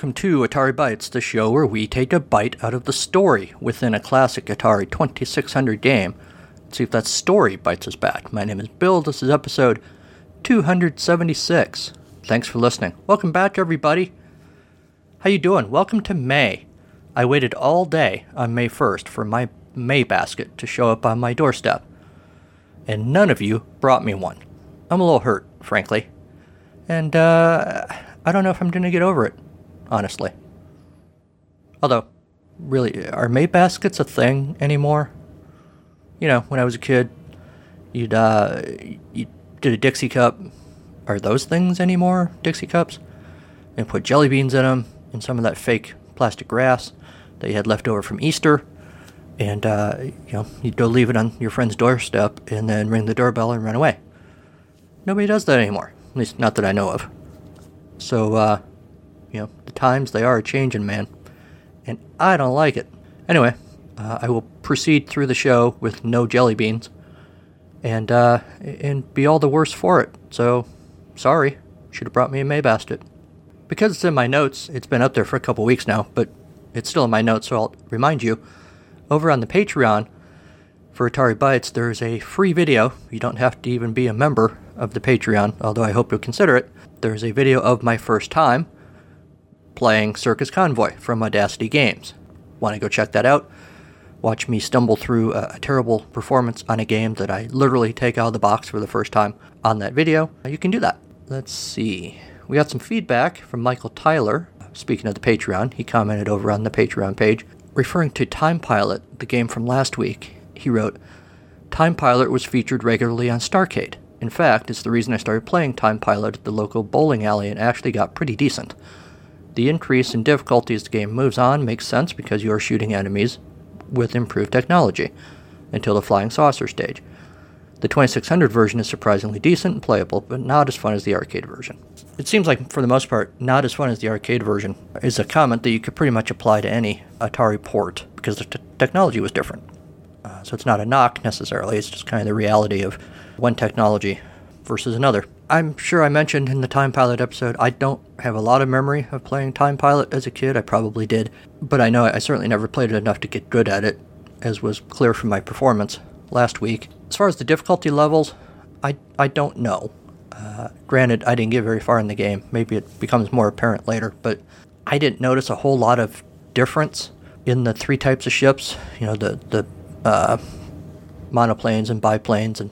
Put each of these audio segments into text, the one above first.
welcome to Atari Bytes, the show where we take a bite out of the story within a classic Atari 2600 game. Let's see if that story bites us back. My name is Bill, this is episode 276. Thanks for listening. Welcome back, everybody. How you doing? Welcome to May. I waited all day on May 1st for my May basket to show up on my doorstep, and none of you brought me one. I'm a little hurt, frankly, and uh, I don't know if I'm going to get over it, honestly. Although, really, are May baskets a thing anymore? You know, when I was a kid, you'd uh, you did a Dixie cup. Are those things anymore? Dixie cups, and put jelly beans in them and some of that fake plastic grass that you had left over from Easter, and uh, you know you'd go leave it on your friend's doorstep and then ring the doorbell and run away. Nobody does that anymore, at least not that I know of. So, uh, you know, the times they are a changing, man, and I don't like it. Anyway, uh, I will proceed through the show with no jelly beans, and uh, and be all the worse for it. So, sorry, should have brought me a May basket. Because it's in my notes, it's been up there for a couple weeks now, but it's still in my notes, so I'll remind you. Over on the Patreon for Atari Bytes, there's a free video. You don't have to even be a member of the Patreon, although I hope you'll consider it. There's a video of my first time playing Circus Convoy from Audacity Games. Want to go check that out? Watch me stumble through a, a terrible performance on a game that I literally take out of the box for the first time on that video. You can do that. Let's see. We got some feedback from Michael Tyler. Speaking of the Patreon, he commented over on the Patreon page. Referring to Time Pilot, the game from last week, he wrote, Time Pilot was featured regularly on Starcade. In fact, it's the reason I started playing Time Pilot at the local bowling alley and actually got pretty decent. The increase in difficulty as the game moves on makes sense because you are shooting enemies with improved technology until the flying saucer stage. The 2600 version is surprisingly decent and playable, but not as fun as the arcade version. It seems like, for the most part, not as fun as the arcade version is a comment that you could pretty much apply to any Atari port because the t- technology was different. Uh, so it's not a knock necessarily, it's just kind of the reality of one technology versus another. I'm sure I mentioned in the Time Pilot episode, I don't have a lot of memory of playing Time Pilot as a kid. I probably did, but I know I certainly never played it enough to get good at it, as was clear from my performance last week. As far as the difficulty levels, I, I don't know. Uh, granted, I didn't get very far in the game. Maybe it becomes more apparent later, but I didn't notice a whole lot of difference in the three types of ships. You know, the the uh, monoplanes and biplanes and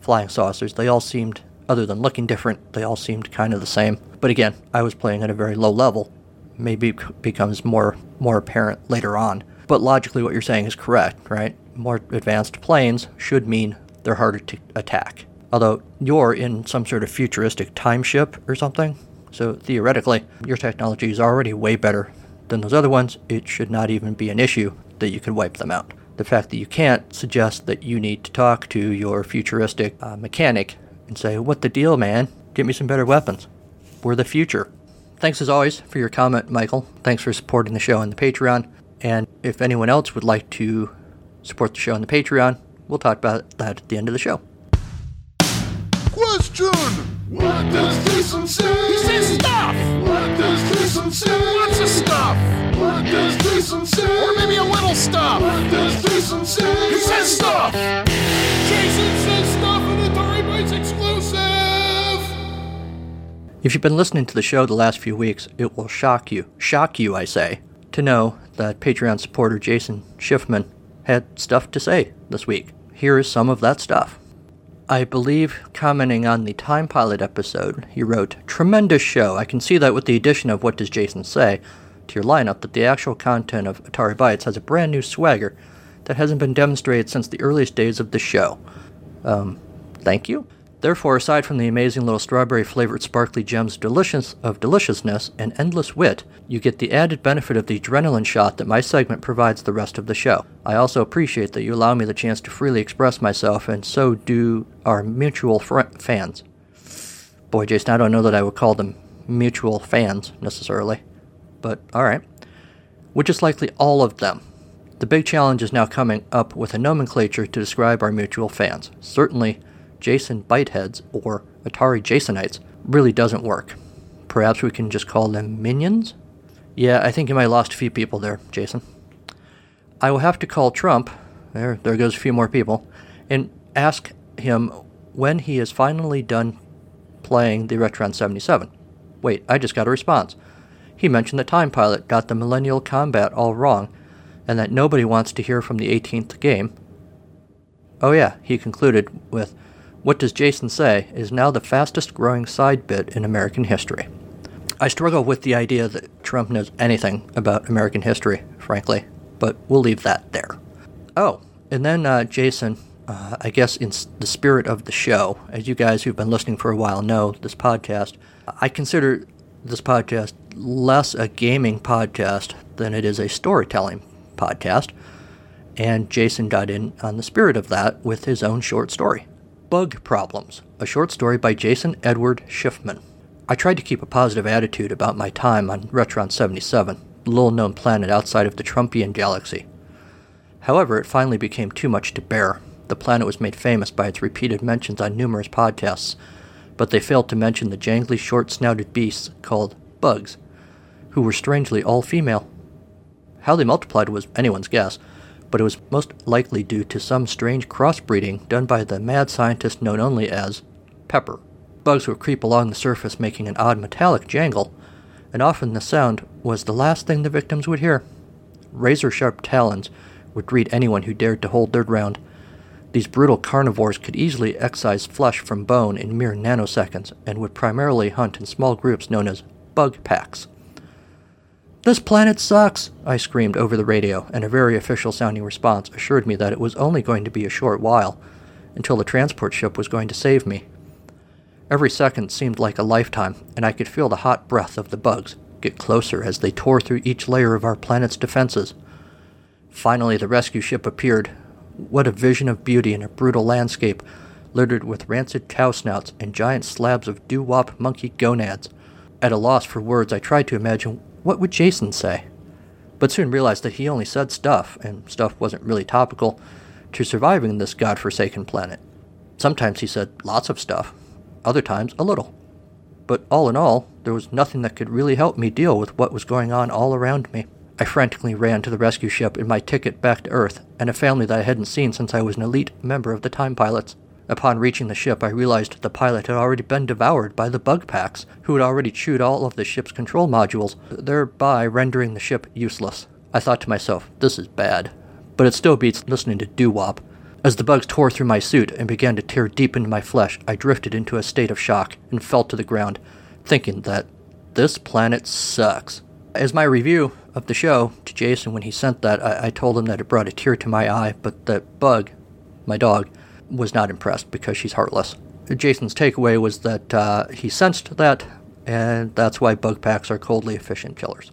flying saucers. They all seemed, other than looking different, they all seemed kind of the same. But again, I was playing at a very low level. Maybe it becomes more more apparent later on. But logically, what you're saying is correct, right? More advanced planes should mean they're harder to attack. Although you're in some sort of futuristic time ship or something, so theoretically, your technology is already way better than those other ones. It should not even be an issue that you can wipe them out. The fact that you can't suggests that you need to talk to your futuristic uh, mechanic and say, What the deal, man? Get me some better weapons. We're the future. Thanks as always for your comment, Michael. Thanks for supporting the show on the Patreon. And if anyone else would like to support the show on the Patreon, we'll talk about that at the end of the show. Question! What does Jason say? He says stuff! What does Jason say? Lots of stuff! What does Jason say? Or maybe a little stuff! What does Jason say? He says stuff! Jason says stuff Bytes exclusive! If you've been listening to the show the last few weeks, it will shock you, shock you, I say, to know that Patreon supporter Jason Schiffman had stuff to say this week. Here is some of that stuff. I believe, commenting on the Time Pilot episode, he wrote, Tremendous show. I can see that with the addition of What Does Jason Say to your lineup, that the actual content of Atari Bytes has a brand new swagger that hasn't been demonstrated since the earliest days of the show. Um, thank you. Therefore, aside from the amazing little strawberry flavored sparkly gems delicious of deliciousness and endless wit, you get the added benefit of the adrenaline shot that my segment provides the rest of the show. I also appreciate that you allow me the chance to freely express myself, and so do our mutual fr- fans. Boy, Jason, I don't know that I would call them mutual fans necessarily, but alright. Which is likely all of them. The big challenge is now coming up with a nomenclature to describe our mutual fans. Certainly, Jason Biteheads or Atari Jasonites really doesn't work. Perhaps we can just call them minions? Yeah, I think you might have lost a few people there, Jason. I will have to call Trump, there, there goes a few more people, and ask him when he is finally done playing the Retron 77. Wait, I just got a response. He mentioned the Time Pilot got the Millennial Combat all wrong, and that nobody wants to hear from the 18th game. Oh, yeah, he concluded with, What does Jason say is now the fastest growing side bit in American history. I struggle with the idea that Trump knows anything about American history, frankly, but we'll leave that there. Oh, and then uh, Jason, uh, I guess in the spirit of the show, as you guys who've been listening for a while know, this podcast, I consider this podcast less a gaming podcast than it is a storytelling podcast. And Jason got in on the spirit of that with his own short story Bug Problems, a short story by Jason Edward Schiffman. I tried to keep a positive attitude about my time on Retron 77, the little known planet outside of the Trumpian galaxy. However, it finally became too much to bear. The planet was made famous by its repeated mentions on numerous podcasts, but they failed to mention the jangly, short snouted beasts called bugs, who were strangely all female. How they multiplied was anyone's guess, but it was most likely due to some strange crossbreeding done by the mad scientist known only as Pepper. Bugs would creep along the surface making an odd metallic jangle, and often the sound was the last thing the victims would hear. Razor sharp talons would greet anyone who dared to hold their ground. These brutal carnivores could easily excise flesh from bone in mere nanoseconds and would primarily hunt in small groups known as bug packs. This planet sucks, I screamed over the radio, and a very official sounding response assured me that it was only going to be a short while until the transport ship was going to save me. Every second seemed like a lifetime, and I could feel the hot breath of the bugs get closer as they tore through each layer of our planet's defenses. Finally, the rescue ship appeared. What a vision of beauty in a brutal landscape, littered with rancid cow snouts and giant slabs of doo-wop monkey gonads. At a loss for words, I tried to imagine what would Jason say, but soon realized that he only said stuff, and stuff wasn't really topical to surviving this god-forsaken planet. Sometimes he said lots of stuff, other times a little. But all in all, there was nothing that could really help me deal with what was going on all around me. I frantically ran to the rescue ship in my ticket back to Earth and a family that I hadn't seen since I was an elite member of the Time Pilots. Upon reaching the ship, I realized the pilot had already been devoured by the bug packs, who had already chewed all of the ship's control modules, thereby rendering the ship useless. I thought to myself, this is bad. But it still beats listening to doo wop. As the bugs tore through my suit and began to tear deep into my flesh, I drifted into a state of shock and fell to the ground, thinking that this planet sucks. As my review of the show to Jason when he sent that, I, I told him that it brought a tear to my eye, but that Bug, my dog, was not impressed because she's heartless. Jason's takeaway was that uh, he sensed that, and that's why bug packs are coldly efficient killers.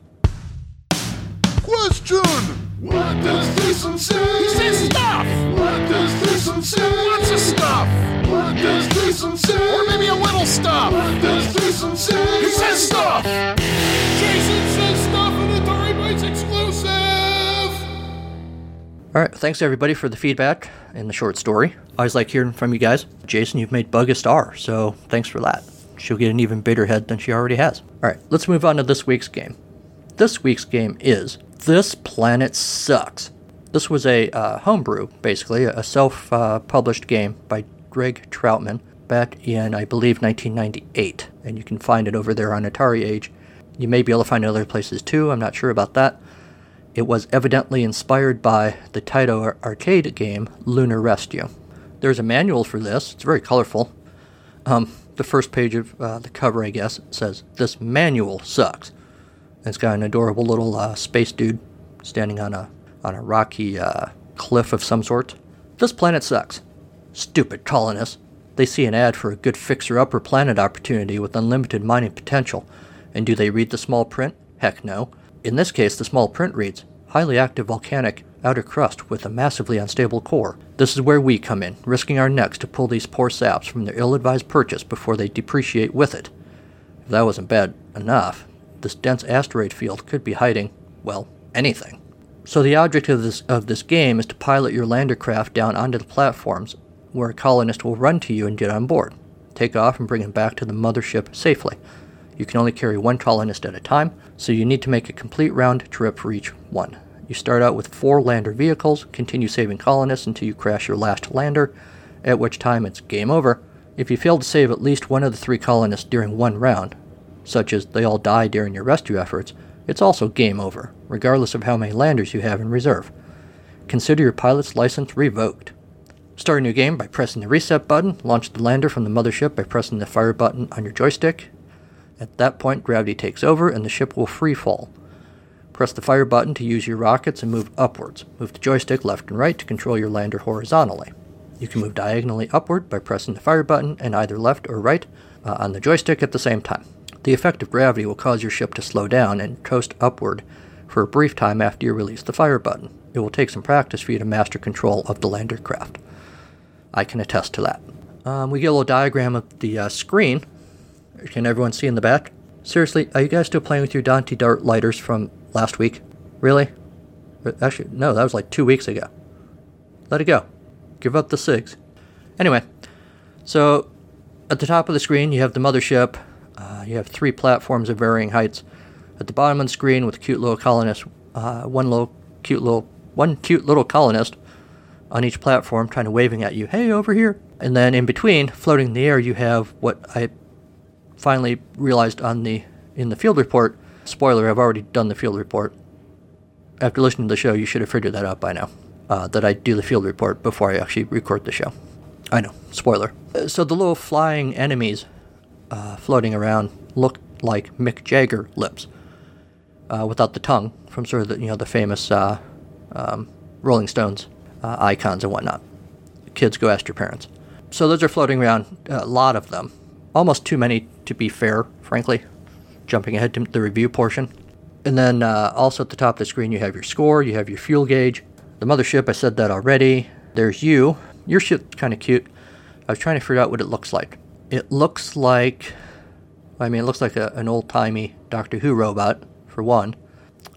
Question! What does Jason say? He says stuff! What does Jason say? Lots of stuff! What does Jason say? Or maybe a little stuff! What does Jason say? He says stuff! Jason says stuff All right, thanks everybody for the feedback in the short story. I always like hearing from you guys. Jason, you've made Bug a star, so thanks for that. She'll get an even bigger head than she already has. All right, let's move on to this week's game. This week's game is This Planet Sucks. This was a uh, homebrew, basically, a self uh, published game by Greg Troutman back in, I believe, 1998. And you can find it over there on Atari Age. You may be able to find it other places too, I'm not sure about that. It was evidently inspired by the Taito arcade game Lunar Rescue. There's a manual for this. It's very colorful. Um, the first page of uh, the cover, I guess, says, This manual sucks. It's got an adorable little uh, space dude standing on a, on a rocky uh, cliff of some sort. This planet sucks. Stupid colonists. They see an ad for a good fixer upper planet opportunity with unlimited mining potential. And do they read the small print? Heck no. In this case, the small print reads highly active volcanic outer crust with a massively unstable core. This is where we come in, risking our necks to pull these poor saps from their ill advised purchase before they depreciate with it. If that wasn't bad enough, this dense asteroid field could be hiding, well, anything. So the object of this of this game is to pilot your lander craft down onto the platforms where a colonist will run to you and get on board. Take off and bring him back to the mothership safely. You can only carry one colonist at a time, so you need to make a complete round trip for each one. You start out with four lander vehicles, continue saving colonists until you crash your last lander, at which time it's game over. If you fail to save at least one of the three colonists during one round, such as they all die during your rescue efforts, it's also game over, regardless of how many landers you have in reserve. Consider your pilot's license revoked. Start a new game by pressing the reset button, launch the lander from the mothership by pressing the fire button on your joystick. At that point, gravity takes over and the ship will free fall. Press the fire button to use your rockets and move upwards. Move the joystick left and right to control your lander horizontally. You can move diagonally upward by pressing the fire button and either left or right uh, on the joystick at the same time. The effect of gravity will cause your ship to slow down and coast upward for a brief time after you release the fire button. It will take some practice for you to master control of the lander craft. I can attest to that. Um, we get a little diagram of the uh, screen. Can everyone see in the back? Seriously, are you guys still playing with your Dante Dart lighters from last week? Really? Actually, no, that was like two weeks ago. Let it go. Give up the SIGs. Anyway, so at the top of the screen, you have the mothership. Uh, you have three platforms of varying heights. At the bottom of the screen, with cute little colonists, uh, one little cute little one cute little colonist on each platform, kind of waving at you, "Hey, over here!" And then in between, floating in the air, you have what I finally realized on the in the field report. Spoiler: I've already done the field report. After listening to the show, you should have figured that out by now. Uh, that I do the field report before I actually record the show. I know, spoiler. Uh, So the little flying enemies uh, floating around look like Mick Jagger lips, uh, without the tongue, from sort of the you know the famous uh, um, Rolling Stones uh, icons and whatnot. Kids, go ask your parents. So those are floating around, a lot of them, almost too many to be fair, frankly. Jumping ahead to the review portion, and then uh, also at the top of the screen you have your score, you have your fuel gauge, the mothership. I said that already. There's you. Your ship's kind of cute. I was trying to figure out what it looks like. It looks like, I mean, it looks like a, an old timey Doctor Who robot, for one.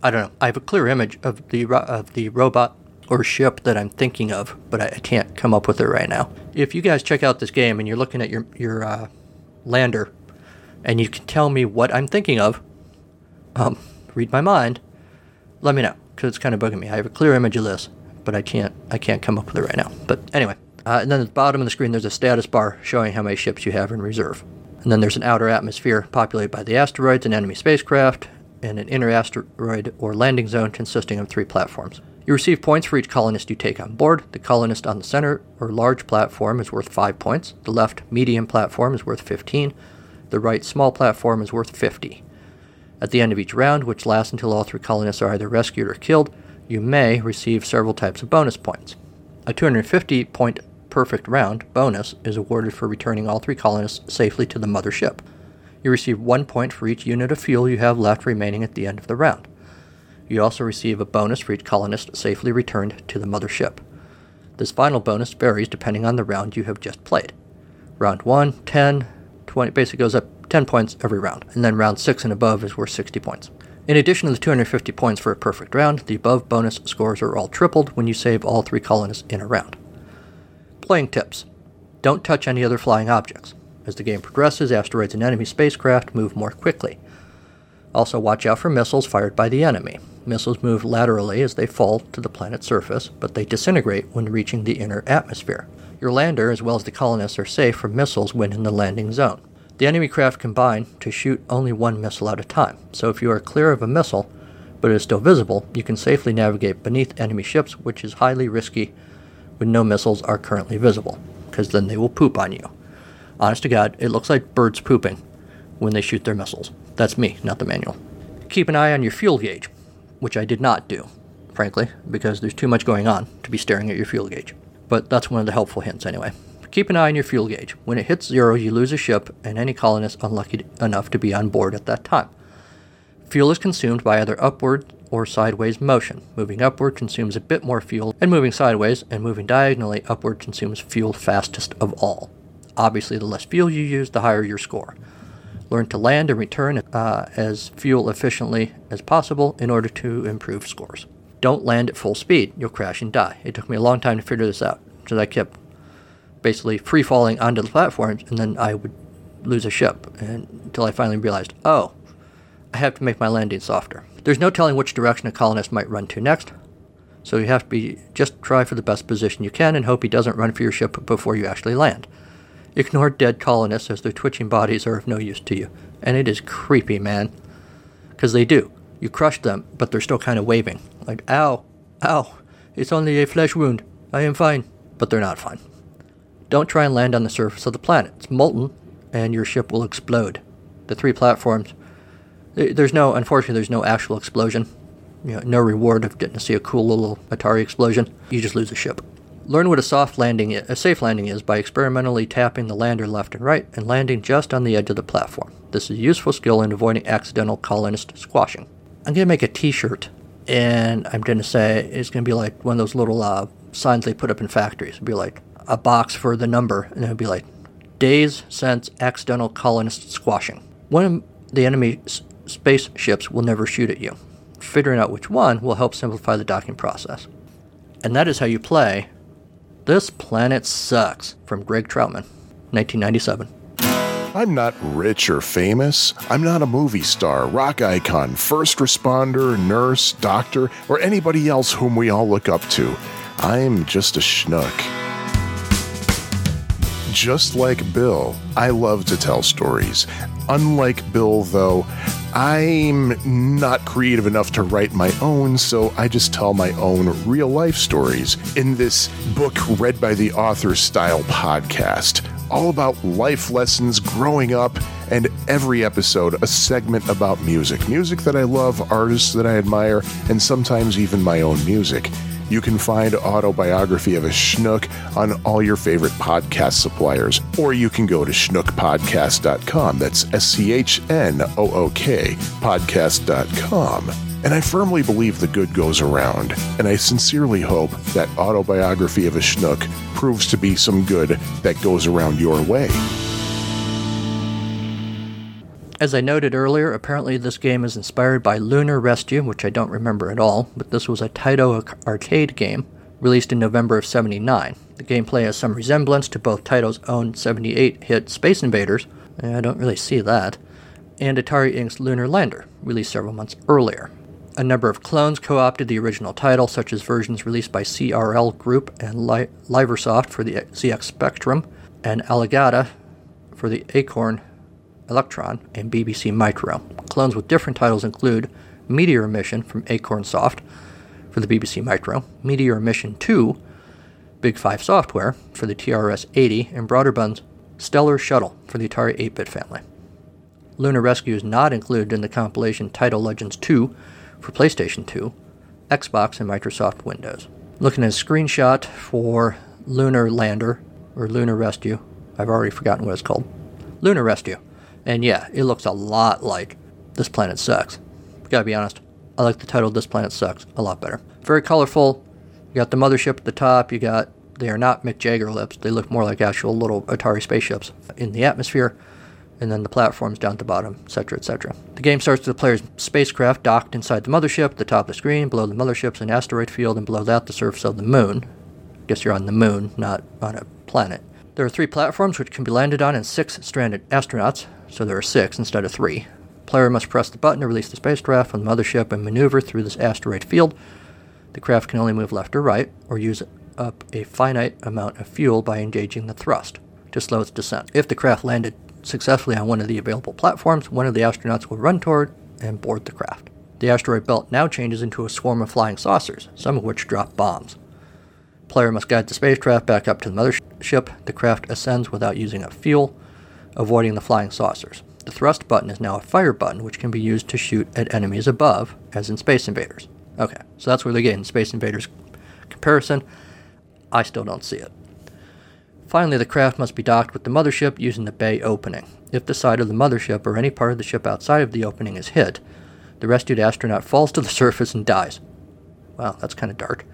I don't know. I have a clear image of the of the robot or ship that I'm thinking of, but I, I can't come up with it right now. If you guys check out this game and you're looking at your your uh, lander, and you can tell me what I'm thinking of, um, read my mind. Let me know because it's kind of bugging me. I have a clear image of this, but I can't I can't come up with it right now. But anyway, uh, and then at the bottom of the screen there's a status bar showing how many ships you have in reserve. And then there's an outer atmosphere populated by the asteroids and enemy spacecraft, and an inner asteroid or landing zone consisting of three platforms. You receive points for each colonist you take on board. The colonist on the center or large platform is worth 5 points. The left medium platform is worth 15. The right small platform is worth 50. At the end of each round, which lasts until all three colonists are either rescued or killed, you may receive several types of bonus points. A 250 point perfect round bonus is awarded for returning all three colonists safely to the mothership. You receive one point for each unit of fuel you have left remaining at the end of the round. You also receive a bonus for each colonist safely returned to the mothership. This final bonus varies depending on the round you have just played. Round 1, 10, 20, basically goes up 10 points every round, and then round 6 and above is worth 60 points. In addition to the 250 points for a perfect round, the above bonus scores are all tripled when you save all three colonists in a round. Playing tips Don't touch any other flying objects. As the game progresses, asteroids and enemy spacecraft move more quickly. Also, watch out for missiles fired by the enemy. Missiles move laterally as they fall to the planet's surface, but they disintegrate when reaching the inner atmosphere. Your lander, as well as the colonists, are safe from missiles when in the landing zone. The enemy craft combine to shoot only one missile at a time, so if you are clear of a missile, but it is still visible, you can safely navigate beneath enemy ships, which is highly risky when no missiles are currently visible, because then they will poop on you. Honest to God, it looks like birds pooping when they shoot their missiles. That's me, not the manual. Keep an eye on your fuel gauge, which I did not do, frankly, because there's too much going on to be staring at your fuel gauge. But that's one of the helpful hints anyway. Keep an eye on your fuel gauge. When it hits zero, you lose a ship and any colonist unlucky enough to be on board at that time. Fuel is consumed by either upward or sideways motion. Moving upward consumes a bit more fuel, and moving sideways and moving diagonally upward consumes fuel fastest of all. Obviously, the less fuel you use, the higher your score. Learn to land and return uh, as fuel efficiently as possible in order to improve scores. Don't land at full speed, you'll crash and die. It took me a long time to figure this out because I kept basically free falling onto the platforms and then I would lose a ship until I finally realized, oh, I have to make my landing softer. There's no telling which direction a colonist might run to next, so you have to be just try for the best position you can and hope he doesn't run for your ship before you actually land. Ignore dead colonists as their twitching bodies are of no use to you, and it is creepy, man. Because they do. You crush them, but they're still kind of waving. Like, ow, ow, it's only a flesh wound. I am fine. But they're not fine. Don't try and land on the surface of the planet. It's molten, and your ship will explode. The three platforms, there's no, unfortunately, there's no actual explosion. You know, no reward of getting to see a cool little Atari explosion. You just lose a ship. Learn what a soft landing, a safe landing is by experimentally tapping the lander left and right and landing just on the edge of the platform. This is a useful skill in avoiding accidental colonist squashing. I'm gonna make a T-shirt, and I'm gonna say it's gonna be like one of those little uh, signs they put up in factories. It'd be like a box for the number, and it'd be like days since accidental colonist squashing. One of the enemy s- spaceships will never shoot at you. Figuring out which one will help simplify the docking process. And that is how you play This Planet Sucks from Greg Troutman, 1997. I'm not rich or famous. I'm not a movie star, rock icon, first responder, nurse, doctor, or anybody else whom we all look up to. I'm just a schnook. Just like Bill, I love to tell stories. Unlike Bill, though, I'm not creative enough to write my own, so I just tell my own real life stories in this book read by the author style podcast. All about life lessons growing up, and every episode a segment about music. Music that I love, artists that I admire, and sometimes even my own music. You can find Autobiography of a Schnook on all your favorite podcast suppliers, or you can go to schnookpodcast.com. That's S C H N O O K podcast.com. And I firmly believe the good goes around, and I sincerely hope that Autobiography of a Schnook proves to be some good that goes around your way. As I noted earlier, apparently this game is inspired by Lunar Rescue, which I don't remember at all, but this was a Taito arc- arcade game released in November of 79. The gameplay has some resemblance to both Taito's own 78 hit Space Invaders, I don't really see that, and Atari Inc.'s Lunar Lander, released several months earlier. A number of clones co opted the original title, such as versions released by CRL Group and Li- Lyversoft for the ZX Spectrum, and Alligata for the Acorn Electron, and BBC Micro. Clones with different titles include Meteor Mission from Acornsoft for the BBC Micro, Meteor Mission 2, Big Five Software for the TRS 80, and Broderbund's Stellar Shuttle for the Atari 8 bit family. Lunar Rescue is not included in the compilation Taito Legends 2 for PlayStation 2, Xbox, and Microsoft Windows. Looking at a screenshot for Lunar Lander, or Lunar Rescue, I've already forgotten what it's called. Lunar Rescue. And yeah, it looks a lot like This Planet Sucks. Gotta be honest, I like the title This Planet Sucks a lot better. Very colorful. You got the mothership at the top, you got they are not Mick Jagger lips, they look more like actual little Atari spaceships in the atmosphere, and then the platforms down at the bottom, etc., etc. The game starts with the player's spacecraft docked inside the mothership, at the top of the screen, below the mothership's an asteroid field, and below that the surface of the moon. Guess you're on the moon, not on a planet. There are three platforms which can be landed on and six stranded astronauts, so there are six instead of three. Player must press the button to release the spacecraft from the mothership and maneuver through this asteroid field. The craft can only move left or right, or use up a finite amount of fuel by engaging the thrust to slow its descent. If the craft landed successfully on one of the available platforms, one of the astronauts will run toward and board the craft. The asteroid belt now changes into a swarm of flying saucers, some of which drop bombs. Player must guide the spacecraft back up to the mothership. The craft ascends without using up fuel, avoiding the flying saucers. The thrust button is now a fire button, which can be used to shoot at enemies above, as in Space Invaders. Okay, so that's where they get in Space Invaders comparison. I still don't see it. Finally, the craft must be docked with the mothership using the bay opening. If the side of the mothership or any part of the ship outside of the opening is hit, the rescued astronaut falls to the surface and dies. Wow, that's kind of dark.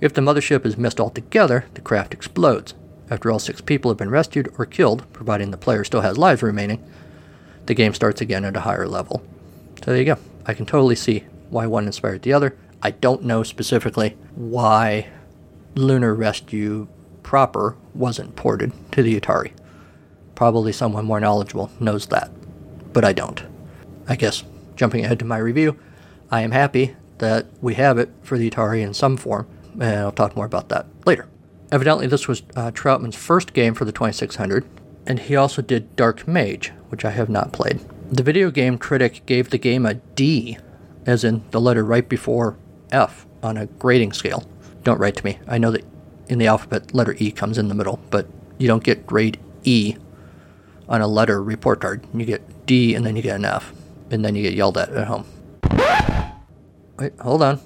If the mothership is missed altogether, the craft explodes. After all six people have been rescued or killed, providing the player still has lives remaining, the game starts again at a higher level. So there you go. I can totally see why one inspired the other. I don't know specifically why Lunar Rescue proper wasn't ported to the Atari. Probably someone more knowledgeable knows that, but I don't. I guess, jumping ahead to my review, I am happy that we have it for the Atari in some form, and I'll talk more about that later. Evidently, this was uh, Troutman's first game for the 2600, and he also did Dark Mage, which I have not played. The video game critic gave the game a D, as in the letter right before F on a grading scale. Don't write to me. I know that in the alphabet, letter E comes in the middle, but you don't get grade E on a letter report card. You get D and then you get an F, and then you get yelled at at home. Wait, hold on.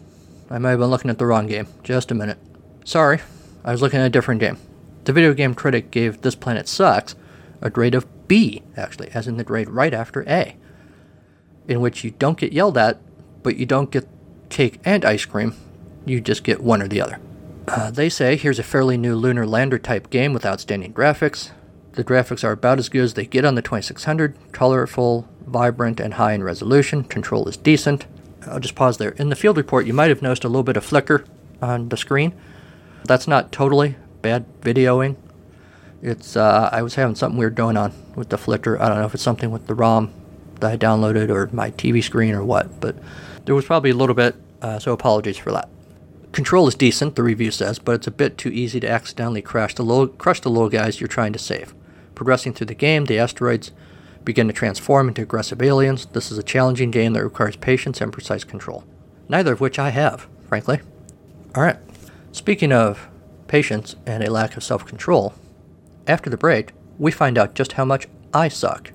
I might have been looking at the wrong game. Just a minute. Sorry, I was looking at a different game. The video game critic gave This Planet Sucks a grade of B, actually, as in the grade right after A, in which you don't get yelled at, but you don't get cake and ice cream. You just get one or the other. Uh, they say here's a fairly new lunar lander type game with outstanding graphics. The graphics are about as good as they get on the 2600, colorful, vibrant, and high in resolution. Control is decent. I'll just pause there. In the field report, you might have noticed a little bit of flicker on the screen. That's not totally bad videoing. It's uh, I was having something weird going on with the flicker. I don't know if it's something with the ROM that I downloaded or my TV screen or what, but there was probably a little bit. Uh, so apologies for that. Control is decent, the review says, but it's a bit too easy to accidentally crash the low, crush the little guys you're trying to save. Progressing through the game, the asteroids begin to transform into aggressive aliens. This is a challenging game that requires patience and precise control. Neither of which I have, frankly. Alright, speaking of patience and a lack of self control, after the break, we find out just how much I suck.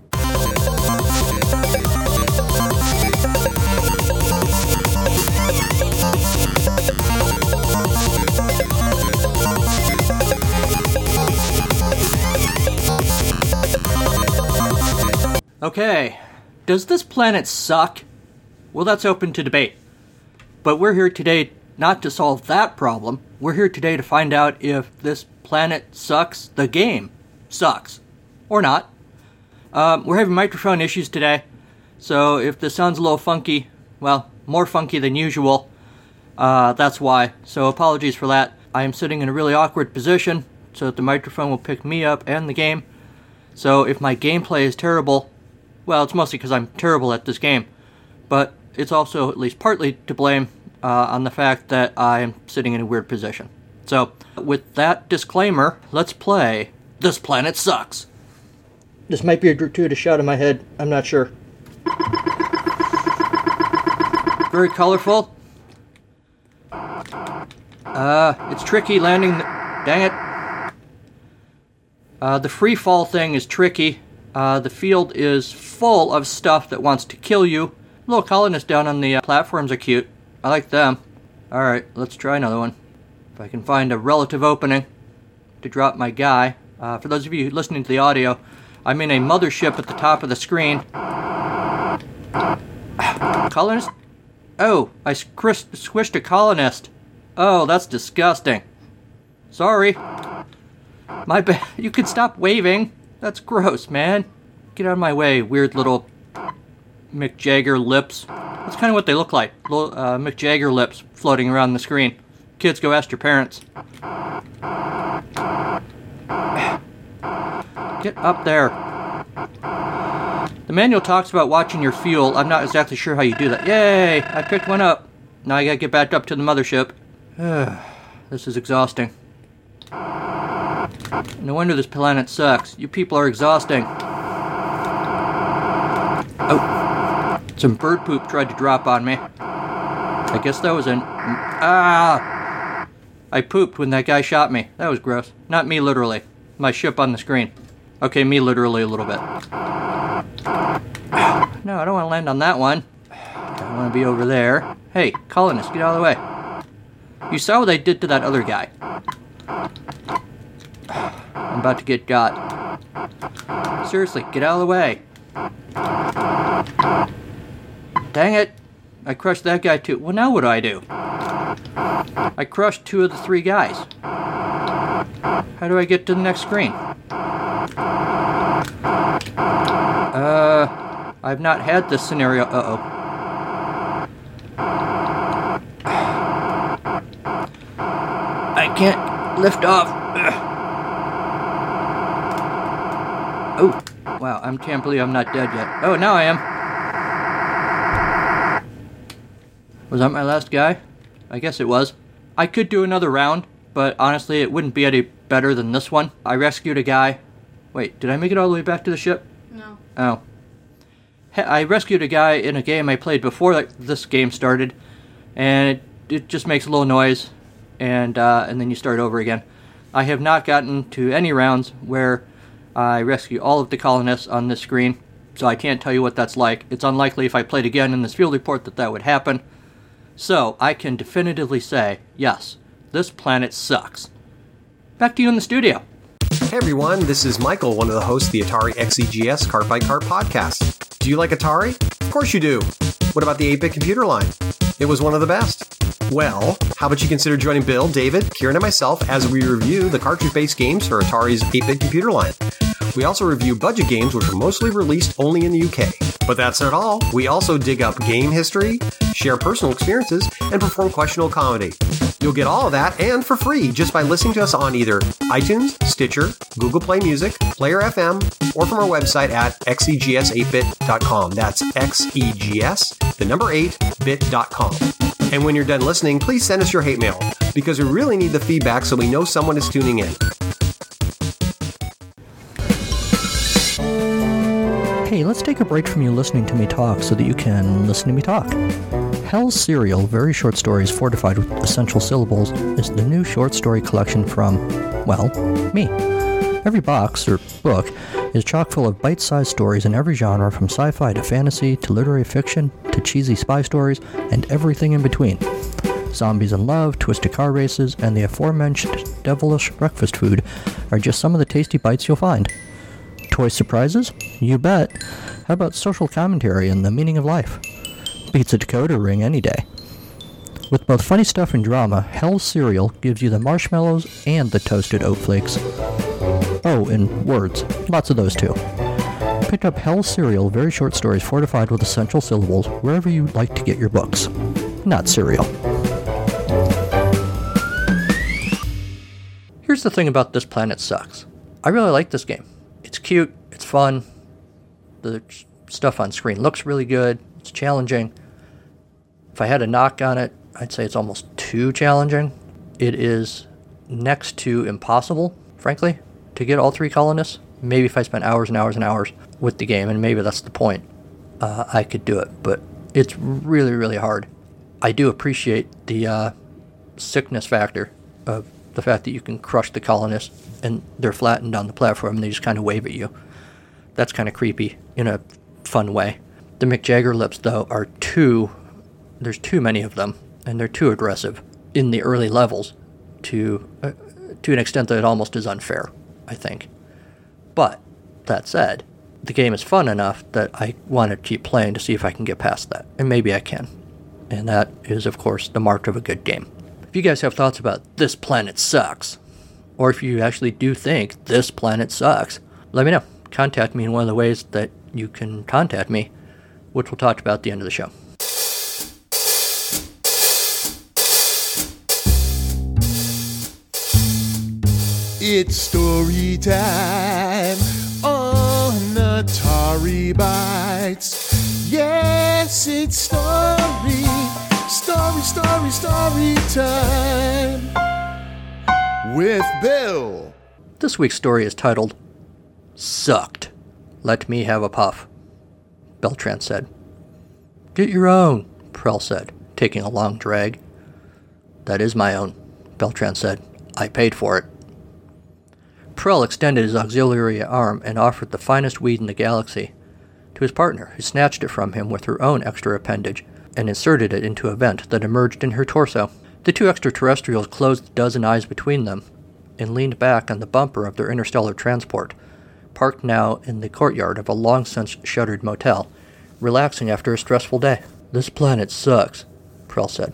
Okay, does this planet suck? Well, that's open to debate. But we're here today not to solve that problem. We're here today to find out if this planet sucks, the game sucks, or not. Um, we're having microphone issues today, so if this sounds a little funky, well, more funky than usual, uh, that's why. So apologies for that. I am sitting in a really awkward position so that the microphone will pick me up and the game. So if my gameplay is terrible, well, it's mostly because I'm terrible at this game, but it's also at least partly to blame uh, on the fact that I am sitting in a weird position. So, with that disclaimer, let's play This Planet Sucks. This might be a gratuitous shot in my head, I'm not sure. Very colorful. Uh, it's tricky landing. The, dang it. Uh, the free fall thing is tricky. Uh, the field is full of stuff that wants to kill you. Little colonists down on the uh, platforms are cute. I like them. Alright, let's try another one. If I can find a relative opening to drop my guy. Uh, for those of you listening to the audio, I'm in a mothership at the top of the screen. Colonist? Oh, I squished, squished a colonist. Oh, that's disgusting. Sorry. My bad. You can stop waving. That's gross, man. Get out of my way, weird little Mick Jagger lips. That's kind of what they look like. Little uh, Mick Jagger lips floating around the screen. Kids, go ask your parents. Get up there. The manual talks about watching your fuel. I'm not exactly sure how you do that. Yay! I picked one up. Now I gotta get back up to the mothership. this is exhausting. No wonder this planet sucks. You people are exhausting. Oh. Some bird poop tried to drop on me. I guess that was an. Ah! I pooped when that guy shot me. That was gross. Not me literally. My ship on the screen. Okay, me literally a little bit. No, I don't want to land on that one. I want to be over there. Hey, colonists, get out of the way. You saw what I did to that other guy. I'm about to get got. Seriously, get out of the way. Dang it. I crushed that guy too. Well, now what do I do? I crushed two of the three guys. How do I get to the next screen? Uh, I've not had this scenario. Uh oh. I can't lift off. Ugh. Oh, wow, I can't believe I'm not dead yet. Oh, now I am. Was that my last guy? I guess it was. I could do another round, but honestly, it wouldn't be any better than this one. I rescued a guy. Wait, did I make it all the way back to the ship? No. Oh. He- I rescued a guy in a game I played before this game started, and it, it just makes a little noise, and uh, and then you start over again. I have not gotten to any rounds where I rescue all of the colonists on this screen, so I can't tell you what that's like. It's unlikely if I played again in this field report that that would happen. So I can definitively say, yes, this planet sucks. Back to you in the studio. Hey everyone, this is Michael, one of the hosts of the Atari XEGS Cart by Cart podcast. Do you like Atari? Of course you do. What about the 8 bit computer line? It was one of the best. Well, how about you consider joining Bill, David, Kieran, and myself as we review the cartridge based games for Atari's 8 bit computer line? We also review budget games which are mostly released only in the UK. But that's not all. We also dig up game history, share personal experiences, and perform questionable comedy. You'll get all of that and for free just by listening to us on either iTunes, Stitcher, Google Play Music, Player FM, or from our website at E xegs8bit.com. That's xegs, the number 8, bit.com. And when you're done listening, please send us your hate mail because we really need the feedback so we know someone is tuning in. Hey, let's take a break from you listening to me talk so that you can listen to me talk. Hell's Cereal, Very Short Stories Fortified with Essential Syllables, is the new short story collection from, well, me. Every box, or book, is chock full of bite sized stories in every genre from sci fi to fantasy to literary fiction to cheesy spy stories and everything in between. Zombies in Love, Twisted Car Races, and the aforementioned devilish breakfast food are just some of the tasty bites you'll find. Toy surprises? You bet. How about social commentary and the meaning of life? Beats a decoder ring any day. With both funny stuff and drama, Hell's Cereal gives you the marshmallows and the toasted oat flakes. Oh, and words. Lots of those too. Pick up Hell's Cereal, very short stories fortified with essential syllables, wherever you like to get your books. Not cereal. Here's the thing about This Planet Sucks. I really like this game. It's cute, it's fun, the stuff on screen looks really good, it's challenging. If I had a knock on it, I'd say it's almost too challenging. It is next to impossible, frankly, to get all three colonists. Maybe if I spent hours and hours and hours with the game, and maybe that's the point, uh, I could do it. But it's really, really hard. I do appreciate the uh, sickness factor of the fact that you can crush the colonists and they're flattened on the platform and they just kind of wave at you. That's kind of creepy in a fun way. The McJagger lips, though, are too. There's too many of them, and they're too aggressive in the early levels to uh, to an extent that it almost is unfair, I think. But that said, the game is fun enough that I want to keep playing to see if I can get past that, and maybe I can. And that is, of course, the mark of a good game. If you guys have thoughts about this planet sucks, or if you actually do think this planet sucks, let me know. Contact me in one of the ways that you can contact me, which we'll talk about at the end of the show. It's story time on Atari Bytes. Yes, it's story, story, story, story time with Bill. This week's story is titled Sucked. Let me have a puff, Beltran said. Get your own, Prell said, taking a long drag. That is my own, Beltran said. I paid for it. Prell extended his auxiliary arm and offered the finest weed in the galaxy to his partner, who snatched it from him with her own extra appendage and inserted it into a vent that emerged in her torso. The two extraterrestrials closed the dozen eyes between them and leaned back on the bumper of their interstellar transport, parked now in the courtyard of a long since shuttered motel, relaxing after a stressful day. This planet sucks, Prell said.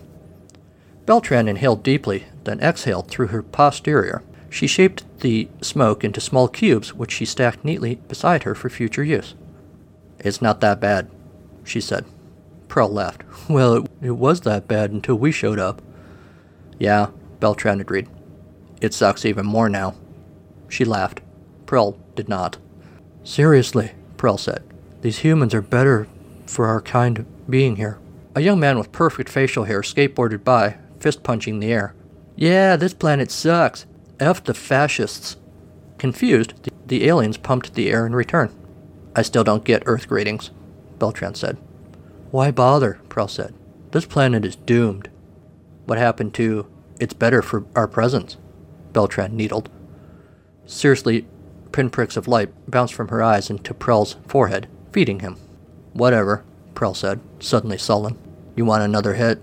Beltran inhaled deeply, then exhaled through her posterior. She shaped the smoke into small cubes, which she stacked neatly beside her for future use. It's not that bad, she said. Prell laughed. Well, it, it was that bad until we showed up. Yeah, Beltran agreed. It sucks even more now. She laughed. Prell did not. Seriously, Prell said. These humans are better for our kind being here. A young man with perfect facial hair skateboarded by, fist punching the air. Yeah, this planet sucks. F the fascists. Confused, the, aliens pumped the air in return. I still don't get Earth greetings, Beltran said. Why bother? Prell said. This planet is doomed. What happened to it's better for our presence? Beltran needled. Seriously, pinpricks of light bounced from her eyes into Prell's forehead, feeding him. Whatever, Prell said, suddenly sullen. You want another hit?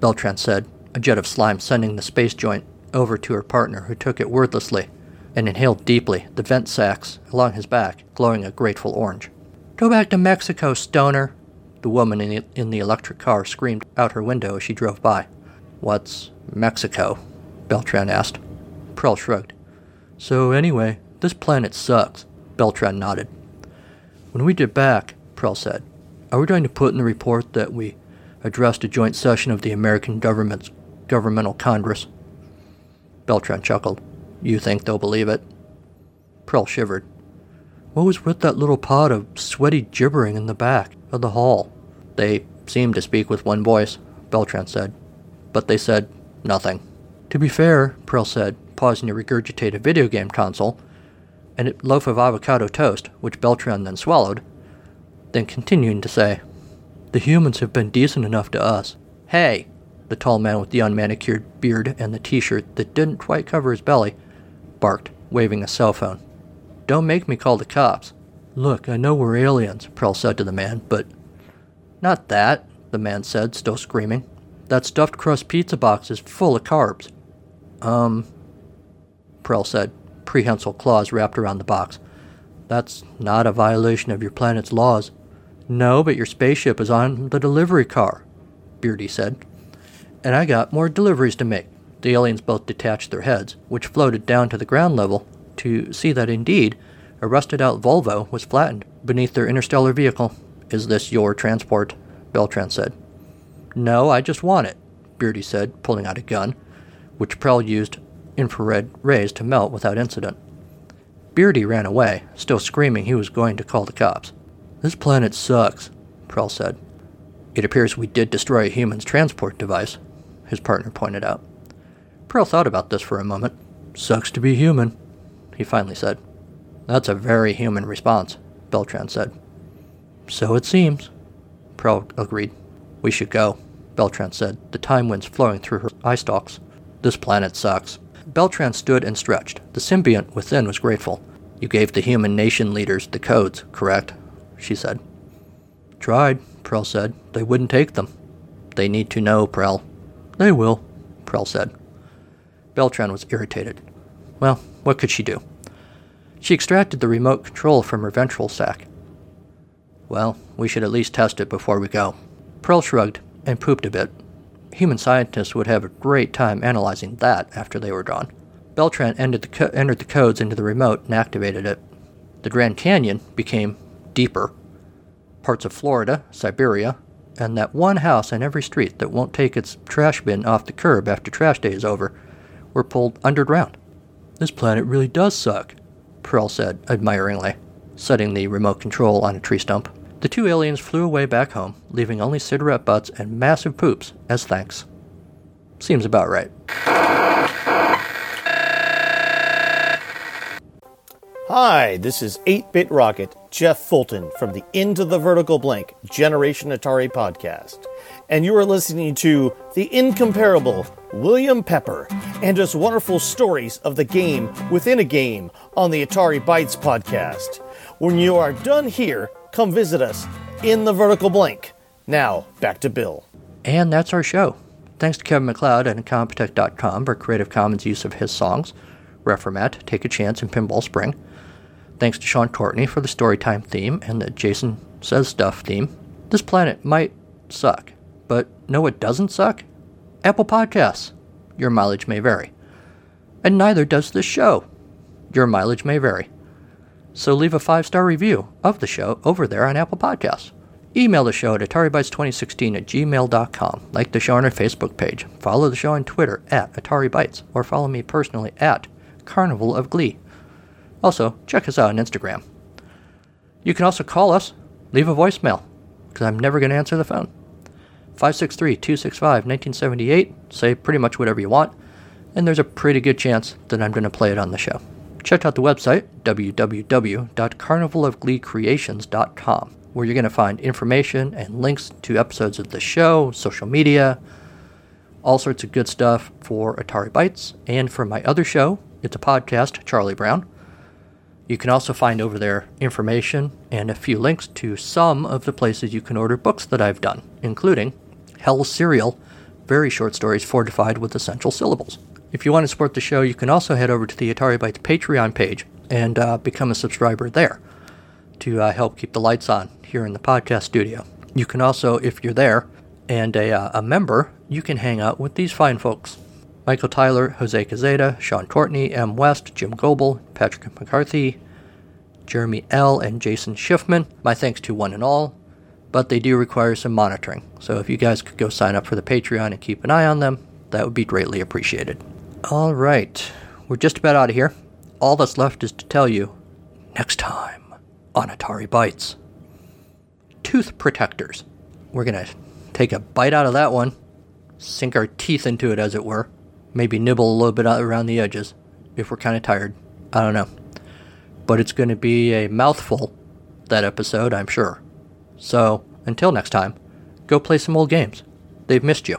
Beltran said, a jet of slime sending the space joint over to her partner, who took it wordlessly and inhaled deeply, the vent sacs along his back glowing a grateful orange. Go back to Mexico, stoner, the woman in the, in the electric car screamed out her window as she drove by. What's Mexico? Beltran asked. Prell shrugged. So, anyway, this planet sucks. Beltran nodded. When we get back, Prell said, are we going to put in the report that we addressed a joint session of the American government's governmental congress? Beltran chuckled. You think they'll believe it? Prell shivered. What was with that little pod of sweaty gibbering in the back of the hall? They seemed to speak with one voice, Beltran said. But they said nothing. To be fair, Prell said, pausing to regurgitate a video game console and a loaf of avocado toast, which Beltran then swallowed, then continuing to say, The humans have been decent enough to us. Hey! The tall man with the unmanicured beard and the t shirt that didn't quite cover his belly barked, waving a cell phone. Don't make me call the cops. Look, I know we're aliens, Prell said to the man, but. Not that, the man said, still screaming. That stuffed crust pizza box is full of carbs. Um, Prell said, prehensile claws wrapped around the box. That's not a violation of your planet's laws. No, but your spaceship is on the delivery car, Beardy said. And I got more deliveries to make. The aliens both detached their heads, which floated down to the ground level, to see that indeed a rusted out Volvo was flattened beneath their interstellar vehicle. Is this your transport? Beltran said. No, I just want it, Beardy said, pulling out a gun, which Prell used infrared rays to melt without incident. Beardy ran away, still screaming he was going to call the cops. This planet sucks, Prell said. It appears we did destroy a human's transport device, his partner pointed out. Prell thought about this for a moment. Sucks to be human, he finally said. That's a very human response, Beltran said. So it seems, Prell agreed. We should go, Beltran said, the time winds flowing through her eye stalks. This planet sucks. Beltran stood and stretched. The symbiont within was grateful. You gave the human nation leaders the codes, correct? She said. Tried, Prell said. They wouldn't take them. They need to know, Prell. They will, Prell said. Beltran was irritated. Well, what could she do? She extracted the remote control from her ventral sac. Well, we should at least test it before we go. Prell shrugged and pooped a bit. Human scientists would have a great time analyzing that after they were gone. Beltran entered the, co- entered the codes into the remote and activated it. The Grand Canyon became deeper. Parts of Florida, Siberia, and that one house in every street that won't take its trash bin off the curb after trash day is over were pulled underground. This planet really does suck, Prell said admiringly, setting the remote control on a tree stump. The two aliens flew away back home, leaving only cigarette butts and massive poops as thanks. Seems about right. Hi, this is 8 Bit Rocket, Jeff Fulton from the Into the Vertical Blank Generation Atari podcast. And you are listening to the incomparable William Pepper and his wonderful stories of the game within a game on the Atari Bytes podcast. When you are done here, come visit us in the Vertical Blank. Now, back to Bill. And that's our show. Thanks to Kevin MacLeod at Incompetech.com for Creative Commons use of his songs, Reformat, Take a Chance, and Pinball Spring. Thanks to Sean Courtney for the Storytime theme and the Jason Says Stuff theme. This planet might suck, but no, it doesn't suck? Apple Podcasts. Your mileage may vary. And neither does this show. Your mileage may vary. So leave a five star review of the show over there on Apple Podcasts. Email the show at AtariBytes2016 at gmail.com. Like the show on our Facebook page. Follow the show on Twitter at AtariBytes. Or follow me personally at Carnival of Glee. Also, check us out on Instagram. You can also call us, leave a voicemail, because I'm never going to answer the phone. 563 265 1978. Say pretty much whatever you want, and there's a pretty good chance that I'm going to play it on the show. Check out the website, www.carnivalofgleecreations.com, where you're going to find information and links to episodes of the show, social media, all sorts of good stuff for Atari Bytes and for my other show. It's a podcast, Charlie Brown. You can also find over there information and a few links to some of the places you can order books that I've done, including Hell's Cereal, very short stories fortified with essential syllables. If you want to support the show, you can also head over to the Atari Bytes Patreon page and uh, become a subscriber there to uh, help keep the lights on here in the podcast studio. You can also, if you're there and a, uh, a member, you can hang out with these fine folks. Michael Tyler, Jose Cazeta, Sean Courtney, M. West, Jim Goebel, Patrick McCarthy, Jeremy L., and Jason Schiffman. My thanks to one and all, but they do require some monitoring. So if you guys could go sign up for the Patreon and keep an eye on them, that would be greatly appreciated. All right, we're just about out of here. All that's left is to tell you next time on Atari Bytes tooth protectors. We're going to take a bite out of that one, sink our teeth into it, as it were, maybe nibble a little bit around the edges if we're kind of tired. I don't know. But it's going to be a mouthful, that episode, I'm sure. So until next time, go play some old games. They've missed you.